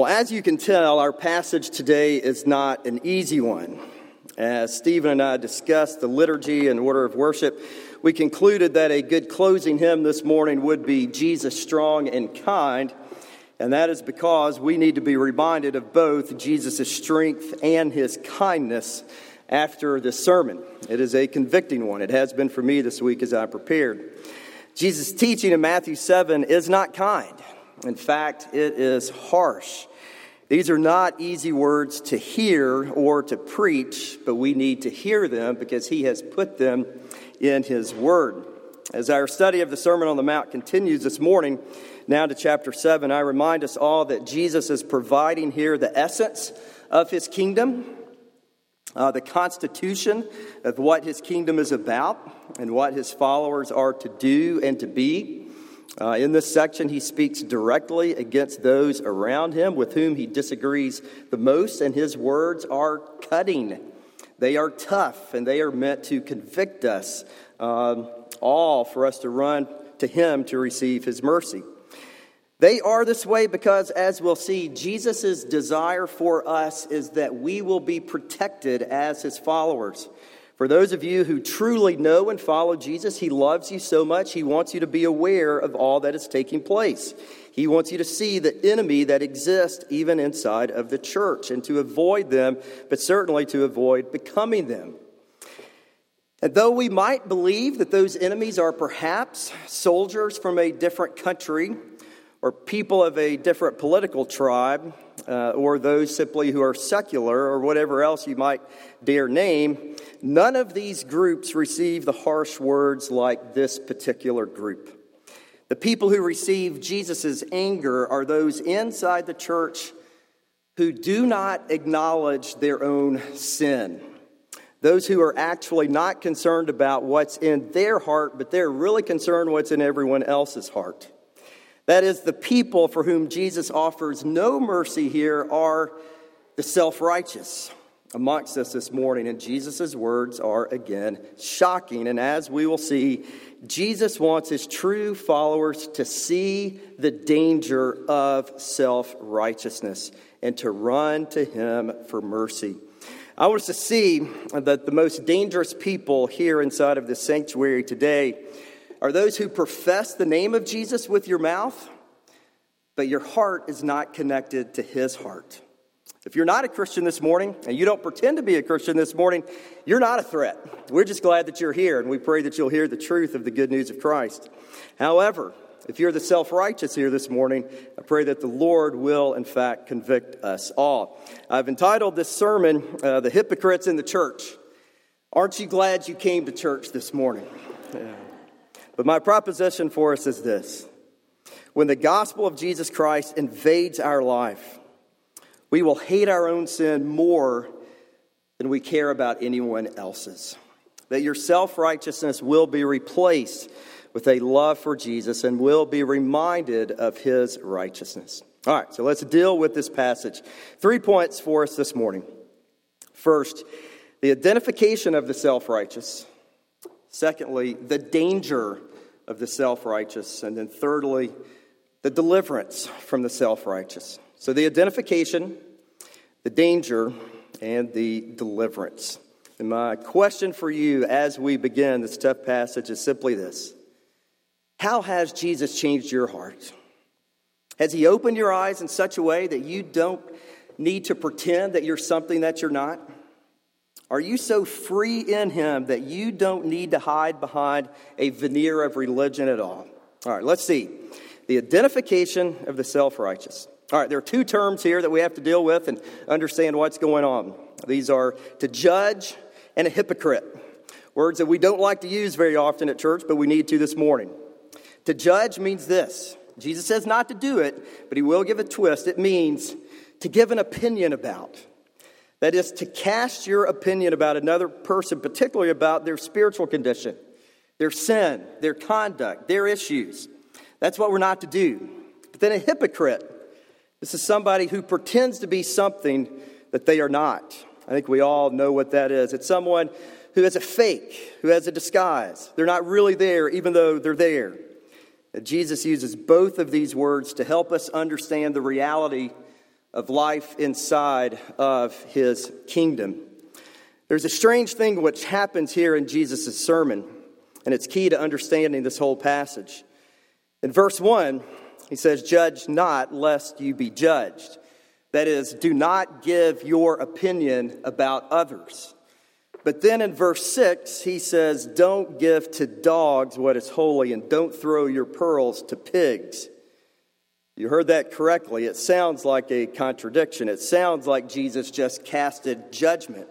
Well, as you can tell, our passage today is not an easy one. As Stephen and I discussed the liturgy and order of worship, we concluded that a good closing hymn this morning would be Jesus Strong and Kind, and that is because we need to be reminded of both Jesus' strength and his kindness after this sermon. It is a convicting one. It has been for me this week as I prepared. Jesus' teaching in Matthew 7 is not kind. In fact, it is harsh. These are not easy words to hear or to preach, but we need to hear them because he has put them in his word. As our study of the Sermon on the Mount continues this morning, now to chapter 7, I remind us all that Jesus is providing here the essence of his kingdom, uh, the constitution of what his kingdom is about, and what his followers are to do and to be. Uh, in this section, he speaks directly against those around him with whom he disagrees the most, and his words are cutting. They are tough, and they are meant to convict us, um, all for us to run to him to receive his mercy. They are this way because, as we'll see, Jesus' desire for us is that we will be protected as his followers. For those of you who truly know and follow Jesus, He loves you so much, He wants you to be aware of all that is taking place. He wants you to see the enemy that exists even inside of the church and to avoid them, but certainly to avoid becoming them. And though we might believe that those enemies are perhaps soldiers from a different country or people of a different political tribe, uh, or those simply who are secular, or whatever else you might dare name, none of these groups receive the harsh words like this particular group. The people who receive Jesus' anger are those inside the church who do not acknowledge their own sin. Those who are actually not concerned about what's in their heart, but they're really concerned what's in everyone else's heart. That is, the people for whom Jesus offers no mercy here are the self righteous amongst us this morning. And Jesus' words are again shocking. And as we will see, Jesus wants his true followers to see the danger of self righteousness and to run to him for mercy. I want us to see that the most dangerous people here inside of this sanctuary today are those who profess the name of Jesus with your mouth, but your heart is not connected to his heart. If you're not a Christian this morning and you don't pretend to be a Christian this morning, you're not a threat. We're just glad that you're here and we pray that you'll hear the truth of the good news of Christ. However, if you're the self righteous here this morning, I pray that the Lord will, in fact, convict us all. I've entitled this sermon, uh, The Hypocrites in the Church. Aren't you glad you came to church this morning? Yeah. But my proposition for us is this when the gospel of Jesus Christ invades our life, we will hate our own sin more than we care about anyone else's. That your self righteousness will be replaced with a love for Jesus and will be reminded of his righteousness. All right, so let's deal with this passage. Three points for us this morning. First, the identification of the self righteous. Secondly, the danger of the self righteous. And then, thirdly, the deliverance from the self righteous. So, the identification, the danger, and the deliverance. And my question for you as we begin this tough passage is simply this How has Jesus changed your heart? Has he opened your eyes in such a way that you don't need to pretend that you're something that you're not? Are you so free in him that you don't need to hide behind a veneer of religion at all? All right, let's see. The identification of the self righteous. All right, there are two terms here that we have to deal with and understand what's going on. These are to judge and a hypocrite. Words that we don't like to use very often at church, but we need to this morning. To judge means this Jesus says not to do it, but he will give a twist. It means to give an opinion about. That is, to cast your opinion about another person, particularly about their spiritual condition, their sin, their conduct, their issues. That's what we're not to do. But then a hypocrite this is somebody who pretends to be something that they are not. I think we all know what that is. It's someone who has a fake, who has a disguise. They're not really there, even though they're there. Jesus uses both of these words to help us understand the reality of life inside of his kingdom. There's a strange thing which happens here in Jesus' sermon, and it's key to understanding this whole passage. In verse 1, he says, Judge not, lest you be judged. That is, do not give your opinion about others. But then in verse 6, he says, Don't give to dogs what is holy, and don't throw your pearls to pigs. You heard that correctly. It sounds like a contradiction. It sounds like Jesus just casted judgment.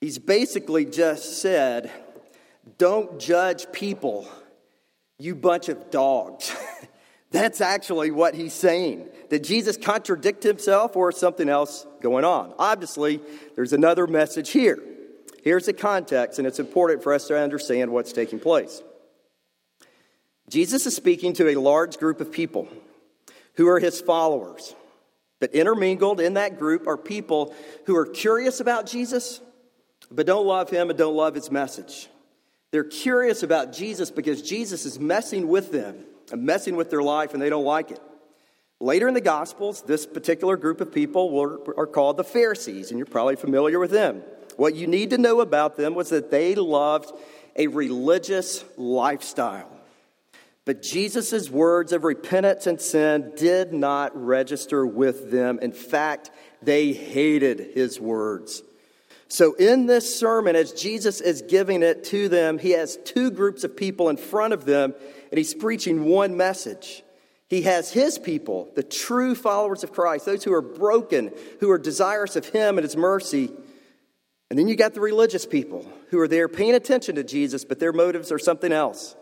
He's basically just said, Don't judge people, you bunch of dogs. That's actually what he's saying. Did Jesus contradict himself or something else going on? Obviously, there's another message here. Here's the context, and it's important for us to understand what's taking place. Jesus is speaking to a large group of people who are his followers. But intermingled in that group are people who are curious about Jesus, but don't love him and don't love his message. They're curious about Jesus because Jesus is messing with them and messing with their life, and they don't like it. Later in the Gospels, this particular group of people were, are called the Pharisees, and you're probably familiar with them. What you need to know about them was that they loved a religious lifestyle. But Jesus' words of repentance and sin did not register with them. In fact, they hated his words. So, in this sermon, as Jesus is giving it to them, he has two groups of people in front of them, and he's preaching one message. He has his people, the true followers of Christ, those who are broken, who are desirous of him and his mercy. And then you got the religious people who are there paying attention to Jesus, but their motives are something else.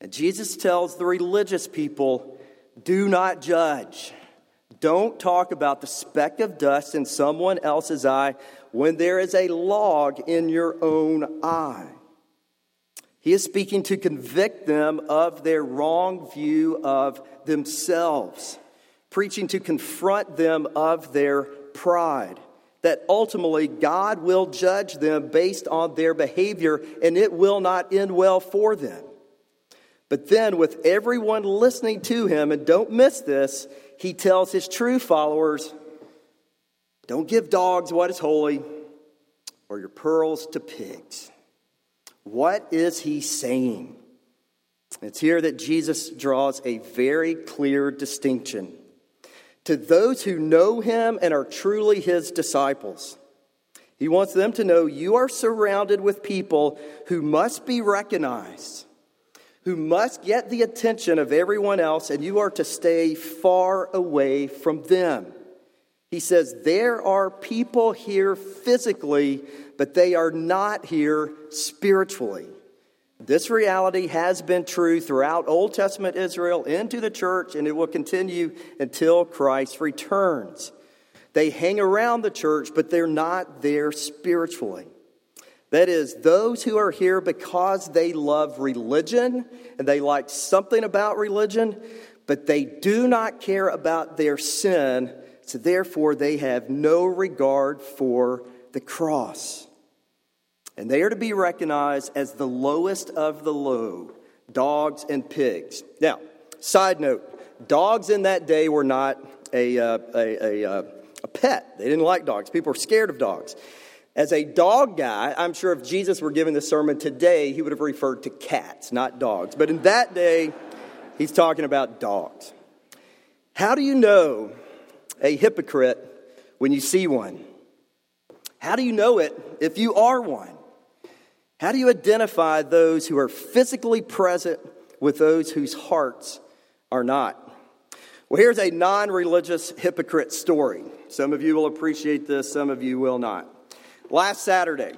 And Jesus tells the religious people do not judge. Don't talk about the speck of dust in someone else's eye when there is a log in your own eye. He is speaking to convict them of their wrong view of themselves, preaching to confront them of their pride. That ultimately God will judge them based on their behavior and it will not end well for them. But then, with everyone listening to him, and don't miss this, he tells his true followers don't give dogs what is holy or your pearls to pigs. What is he saying? It's here that Jesus draws a very clear distinction. To those who know him and are truly his disciples, he wants them to know you are surrounded with people who must be recognized who must get the attention of everyone else, and you are to stay far away from them. He says, There are people here physically, but they are not here spiritually. This reality has been true throughout Old Testament Israel into the church, and it will continue until Christ returns. They hang around the church, but they're not there spiritually. That is, those who are here because they love religion and they like something about religion, but they do not care about their sin, so therefore they have no regard for the cross. And they are to be recognized as the lowest of the low dogs and pigs. Now, side note dogs in that day were not a, uh, a, a, uh, a pet, they didn't like dogs. People were scared of dogs. As a dog guy, I'm sure if Jesus were giving the sermon today, he would have referred to cats, not dogs. But in that day, he's talking about dogs. How do you know a hypocrite when you see one? How do you know it if you are one? How do you identify those who are physically present with those whose hearts are not? Well, here's a non religious hypocrite story. Some of you will appreciate this, some of you will not. Last Saturday,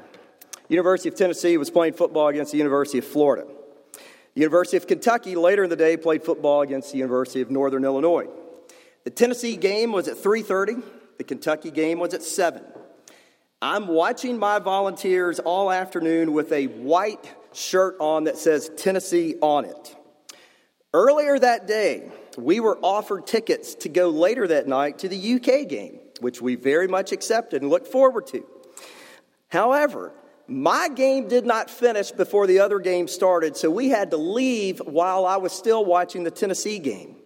University of Tennessee was playing football against the University of Florida. The University of Kentucky later in the day played football against the University of Northern Illinois. The Tennessee game was at 3:30, the Kentucky game was at 7. I'm watching my volunteers all afternoon with a white shirt on that says Tennessee on it. Earlier that day, we were offered tickets to go later that night to the UK game, which we very much accepted and looked forward to. However, my game did not finish before the other game started, so we had to leave while I was still watching the Tennessee game.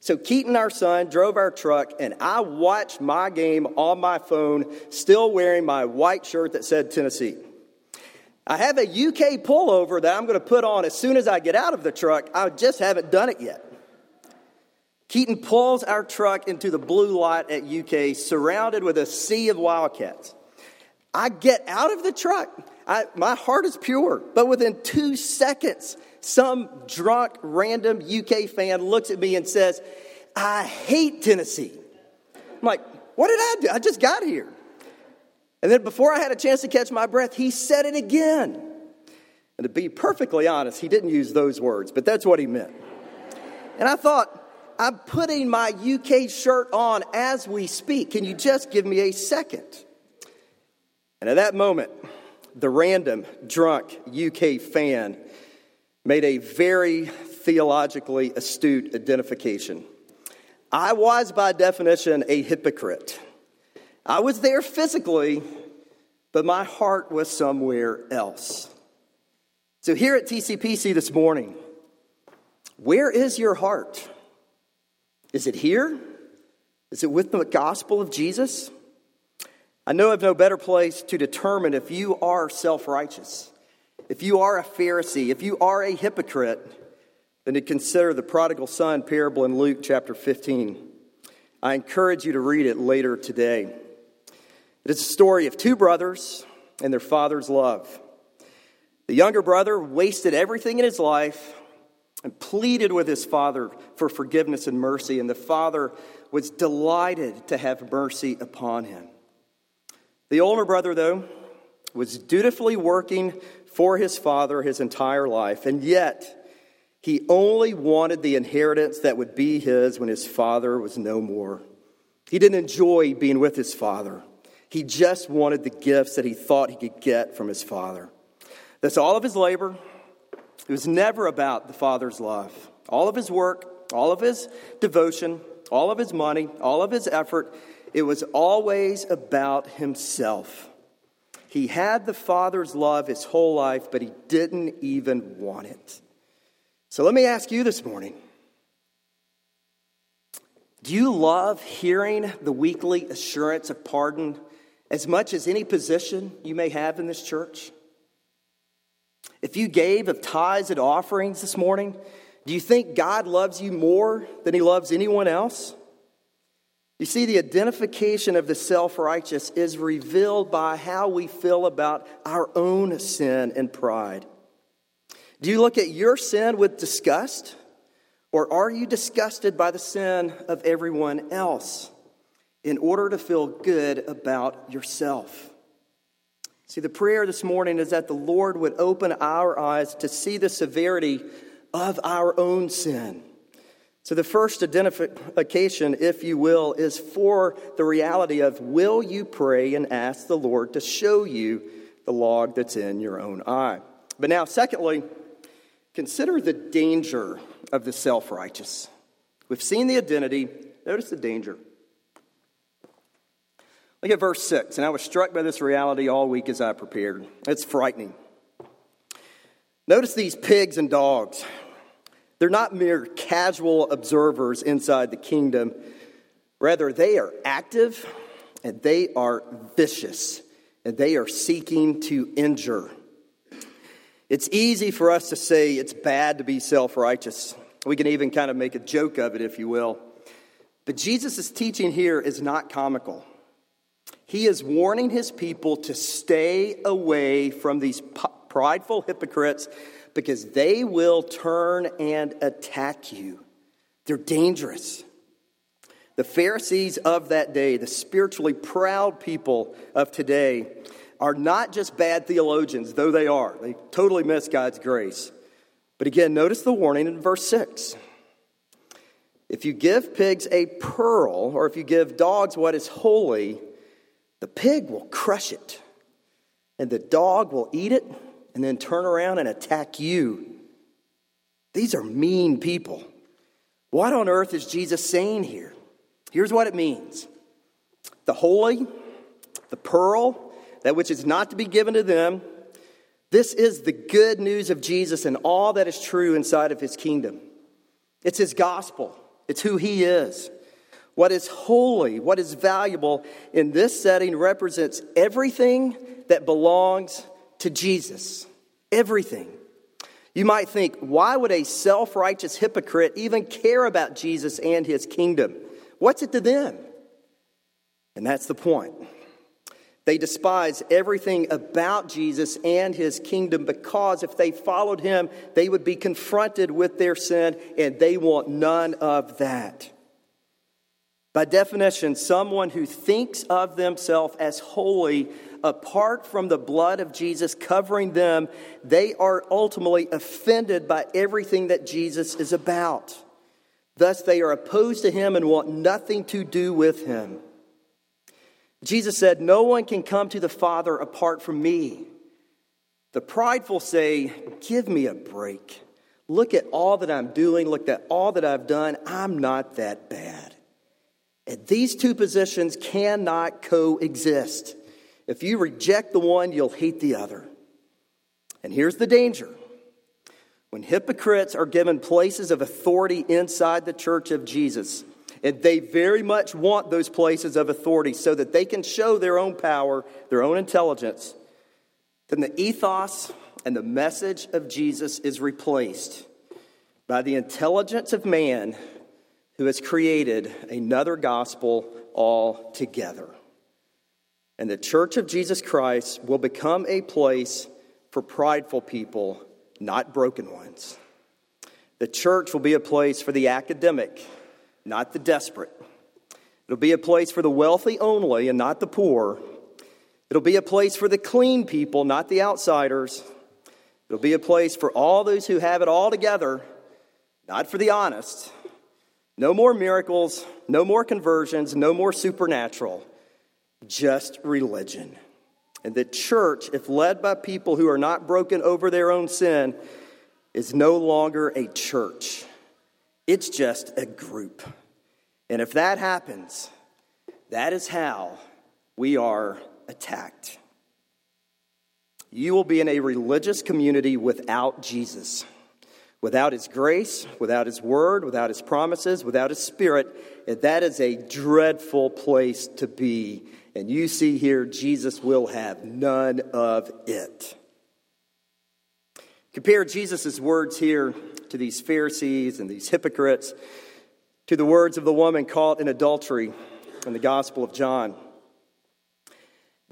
So Keaton, our son, drove our truck, and I watched my game on my phone, still wearing my white shirt that said Tennessee. I have a UK pullover that I'm going to put on as soon as I get out of the truck. I just haven't done it yet. Keaton pulls our truck into the blue light at UK, surrounded with a sea of wildcats. I get out of the truck. I, my heart is pure. But within two seconds, some drunk, random UK fan looks at me and says, I hate Tennessee. I'm like, what did I do? I just got here. And then before I had a chance to catch my breath, he said it again. And to be perfectly honest, he didn't use those words, but that's what he meant. And I thought, I'm putting my UK shirt on as we speak. Can you just give me a second? And at that moment, the random drunk UK fan made a very theologically astute identification. I was, by definition, a hypocrite. I was there physically, but my heart was somewhere else. So, here at TCPC this morning, where is your heart? Is it here? Is it with the gospel of Jesus? I know of no better place to determine if you are self righteous, if you are a Pharisee, if you are a hypocrite, than to consider the prodigal son parable in Luke chapter 15. I encourage you to read it later today. It is a story of two brothers and their father's love. The younger brother wasted everything in his life and pleaded with his father for forgiveness and mercy, and the father was delighted to have mercy upon him. The older brother, though, was dutifully working for his father his entire life, and yet he only wanted the inheritance that would be his when his father was no more. He didn't enjoy being with his father. He just wanted the gifts that he thought he could get from his father. That's all of his labor. It was never about the father's love. All of his work, all of his devotion, all of his money, all of his effort it was always about himself. He had the Father's love his whole life, but he didn't even want it. So let me ask you this morning Do you love hearing the weekly assurance of pardon as much as any position you may have in this church? If you gave of tithes and offerings this morning, do you think God loves you more than he loves anyone else? You see, the identification of the self righteous is revealed by how we feel about our own sin and pride. Do you look at your sin with disgust? Or are you disgusted by the sin of everyone else in order to feel good about yourself? See, the prayer this morning is that the Lord would open our eyes to see the severity of our own sin so, the first identification, if you will, is for the reality of will you pray and ask the Lord to show you the log that's in your own eye? But now, secondly, consider the danger of the self righteous. We've seen the identity, notice the danger. Look at verse 6, and I was struck by this reality all week as I prepared. It's frightening. Notice these pigs and dogs. They're not mere casual observers inside the kingdom. Rather, they are active and they are vicious and they are seeking to injure. It's easy for us to say it's bad to be self righteous. We can even kind of make a joke of it, if you will. But Jesus' teaching here is not comical. He is warning his people to stay away from these prideful hypocrites because they will turn and attack you. They're dangerous. The Pharisees of that day, the spiritually proud people of today, are not just bad theologians, though they are. They totally miss God's grace. But again, notice the warning in verse 6. If you give pigs a pearl, or if you give dogs what is holy, the pig will crush it, and the dog will eat it, and then turn around and attack you. These are mean people. What on earth is Jesus saying here? Here's what it means the holy, the pearl, that which is not to be given to them. This is the good news of Jesus and all that is true inside of his kingdom. It's his gospel, it's who he is. What is holy, what is valuable in this setting represents everything that belongs to Jesus. Everything. You might think, why would a self righteous hypocrite even care about Jesus and his kingdom? What's it to them? And that's the point. They despise everything about Jesus and his kingdom because if they followed him, they would be confronted with their sin, and they want none of that. By definition, someone who thinks of themselves as holy apart from the blood of Jesus covering them, they are ultimately offended by everything that Jesus is about. Thus, they are opposed to him and want nothing to do with him. Jesus said, No one can come to the Father apart from me. The prideful say, Give me a break. Look at all that I'm doing. Look at all that I've done. I'm not that bad. And these two positions cannot coexist. If you reject the one, you'll hate the other. And here's the danger when hypocrites are given places of authority inside the church of Jesus, and they very much want those places of authority so that they can show their own power, their own intelligence, then the ethos and the message of Jesus is replaced by the intelligence of man who has created another gospel altogether. And the church of Jesus Christ will become a place for prideful people not broken ones. The church will be a place for the academic, not the desperate. It'll be a place for the wealthy only and not the poor. It'll be a place for the clean people, not the outsiders. It'll be a place for all those who have it all together, not for the honest. No more miracles, no more conversions, no more supernatural, just religion. And the church, if led by people who are not broken over their own sin, is no longer a church. It's just a group. And if that happens, that is how we are attacked. You will be in a religious community without Jesus, without His grace, without His word, without His promises, without His spirit. And that is a dreadful place to be and you see here, Jesus will have none of it. Compare Jesus' words here to these Pharisees and these hypocrites to the words of the woman caught in adultery in the Gospel of John.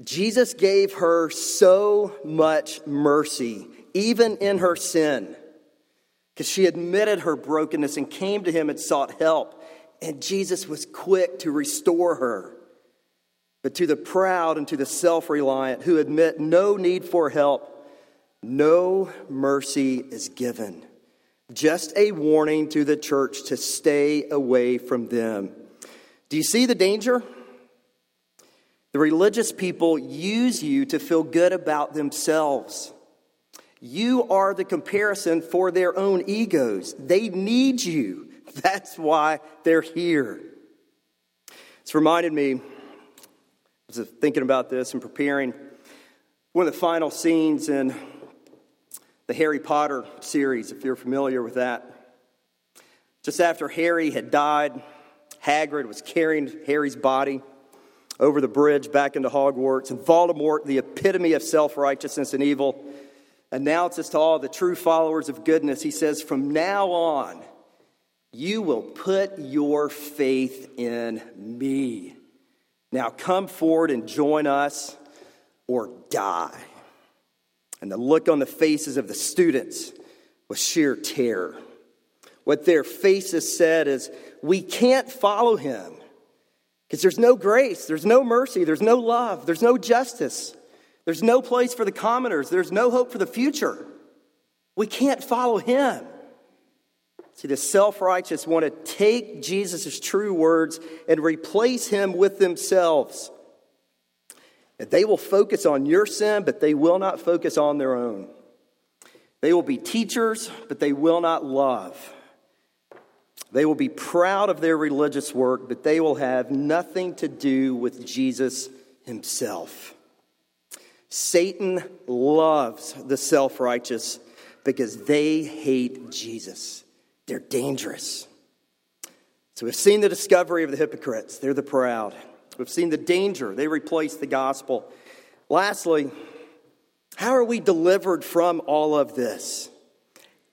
Jesus gave her so much mercy, even in her sin, because she admitted her brokenness and came to him and sought help. And Jesus was quick to restore her. But to the proud and to the self reliant who admit no need for help, no mercy is given. Just a warning to the church to stay away from them. Do you see the danger? The religious people use you to feel good about themselves. You are the comparison for their own egos. They need you. That's why they're here. It's reminded me was thinking about this and preparing. One of the final scenes in the Harry Potter series, if you're familiar with that. Just after Harry had died, Hagrid was carrying Harry's body over the bridge back into Hogwarts, and Voldemort, the epitome of self righteousness and evil, announces to all the true followers of goodness, he says, From now on, you will put your faith in me. Now come forward and join us or die. And the look on the faces of the students was sheer terror. What their faces said is, We can't follow him because there's no grace, there's no mercy, there's no love, there's no justice, there's no place for the commoners, there's no hope for the future. We can't follow him. See, the self righteous want to take Jesus' true words and replace him with themselves. And they will focus on your sin, but they will not focus on their own. They will be teachers, but they will not love. They will be proud of their religious work, but they will have nothing to do with Jesus himself. Satan loves the self righteous because they hate Jesus. They're dangerous. So we've seen the discovery of the hypocrites, they're the proud. We've seen the danger, they replace the gospel. Lastly, how are we delivered from all of this?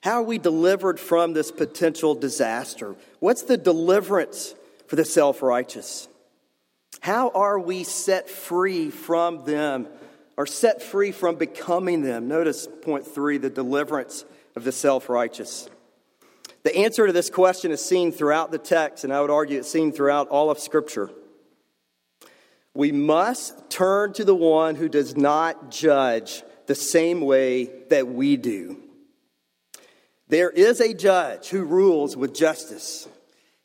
How are we delivered from this potential disaster? What's the deliverance for the self righteous? How are we set free from them or set free from becoming them? Notice point three the deliverance of the self righteous. The answer to this question is seen throughout the text, and I would argue it's seen throughout all of Scripture. We must turn to the one who does not judge the same way that we do. There is a judge who rules with justice,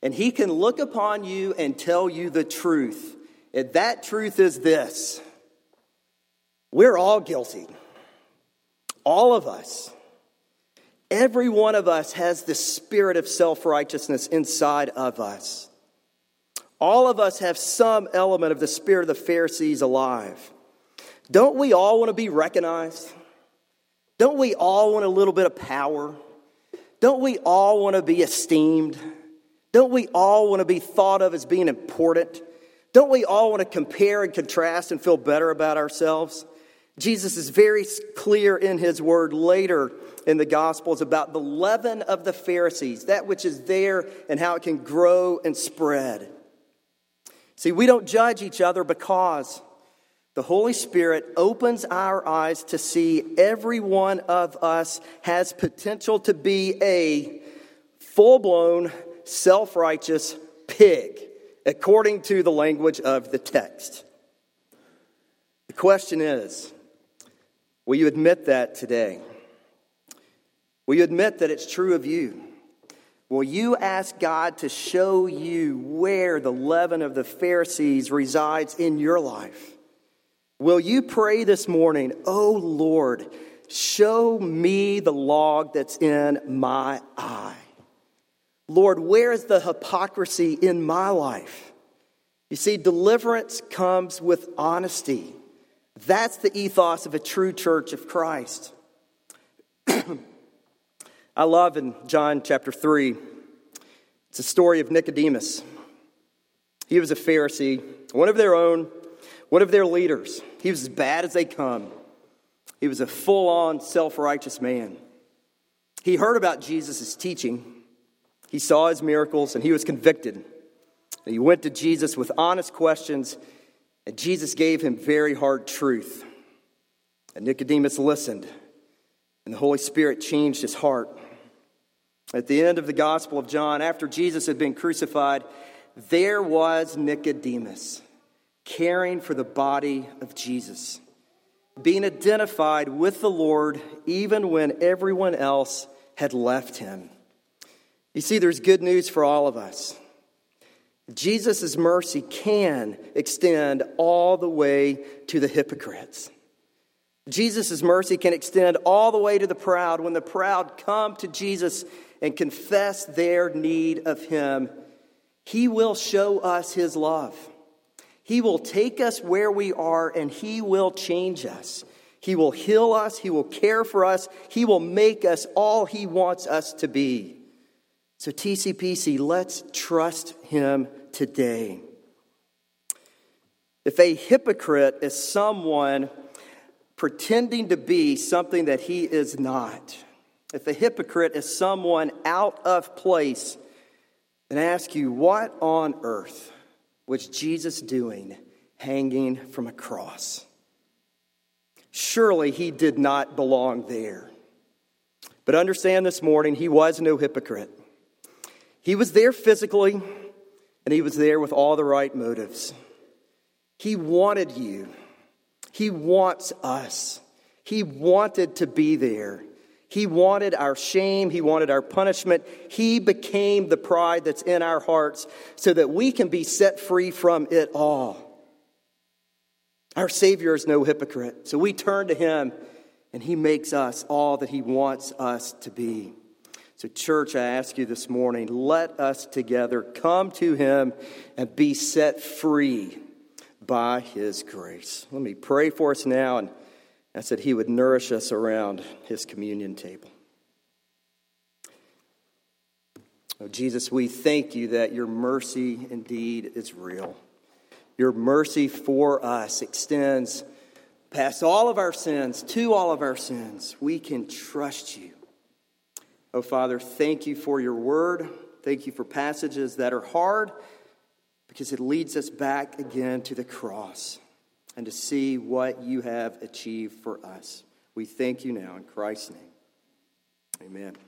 and he can look upon you and tell you the truth. And that truth is this we're all guilty. All of us. Every one of us has the spirit of self righteousness inside of us. All of us have some element of the spirit of the Pharisees alive. Don't we all want to be recognized? Don't we all want a little bit of power? Don't we all want to be esteemed? Don't we all want to be thought of as being important? Don't we all want to compare and contrast and feel better about ourselves? Jesus is very clear in his word later in the Gospels about the leaven of the Pharisees, that which is there and how it can grow and spread. See, we don't judge each other because the Holy Spirit opens our eyes to see every one of us has potential to be a full blown, self righteous pig, according to the language of the text. The question is will you admit that today? Will you admit that it's true of you? Will you ask God to show you where the leaven of the Pharisees resides in your life? Will you pray this morning, Oh Lord, show me the log that's in my eye? Lord, where is the hypocrisy in my life? You see, deliverance comes with honesty. That's the ethos of a true church of Christ. I love in John chapter 3, it's a story of Nicodemus. He was a Pharisee, one of their own, one of their leaders. He was as bad as they come. He was a full on self righteous man. He heard about Jesus' teaching, he saw his miracles, and he was convicted. He went to Jesus with honest questions, and Jesus gave him very hard truth. And Nicodemus listened, and the Holy Spirit changed his heart. At the end of the Gospel of John, after Jesus had been crucified, there was Nicodemus caring for the body of Jesus, being identified with the Lord even when everyone else had left him. You see, there's good news for all of us. Jesus' mercy can extend all the way to the hypocrites. Jesus' mercy can extend all the way to the proud. When the proud come to Jesus and confess their need of Him, He will show us His love. He will take us where we are and He will change us. He will heal us. He will care for us. He will make us all He wants us to be. So, TCPC, let's trust Him today. If a hypocrite is someone pretending to be something that he is not, if a hypocrite is someone out of place, then I ask you, what on earth was Jesus doing hanging from a cross? Surely he did not belong there. But understand this morning, he was no hypocrite. He was there physically, and he was there with all the right motives. He wanted you, he wants us. He wanted to be there. He wanted our shame. He wanted our punishment. He became the pride that's in our hearts so that we can be set free from it all. Our Savior is no hypocrite. So we turn to Him and He makes us all that He wants us to be. So, church, I ask you this morning let us together come to Him and be set free by His grace. Let me pray for us now and I said He would nourish us around His communion table. Oh, Jesus, we thank you that your mercy indeed is real. Your mercy for us extends past all of our sins, to all of our sins. We can trust you. Oh, Father, thank you for your word. Thank you for passages that are hard because it leads us back again to the cross and to see what you have achieved for us. We thank you now in Christ's name. Amen.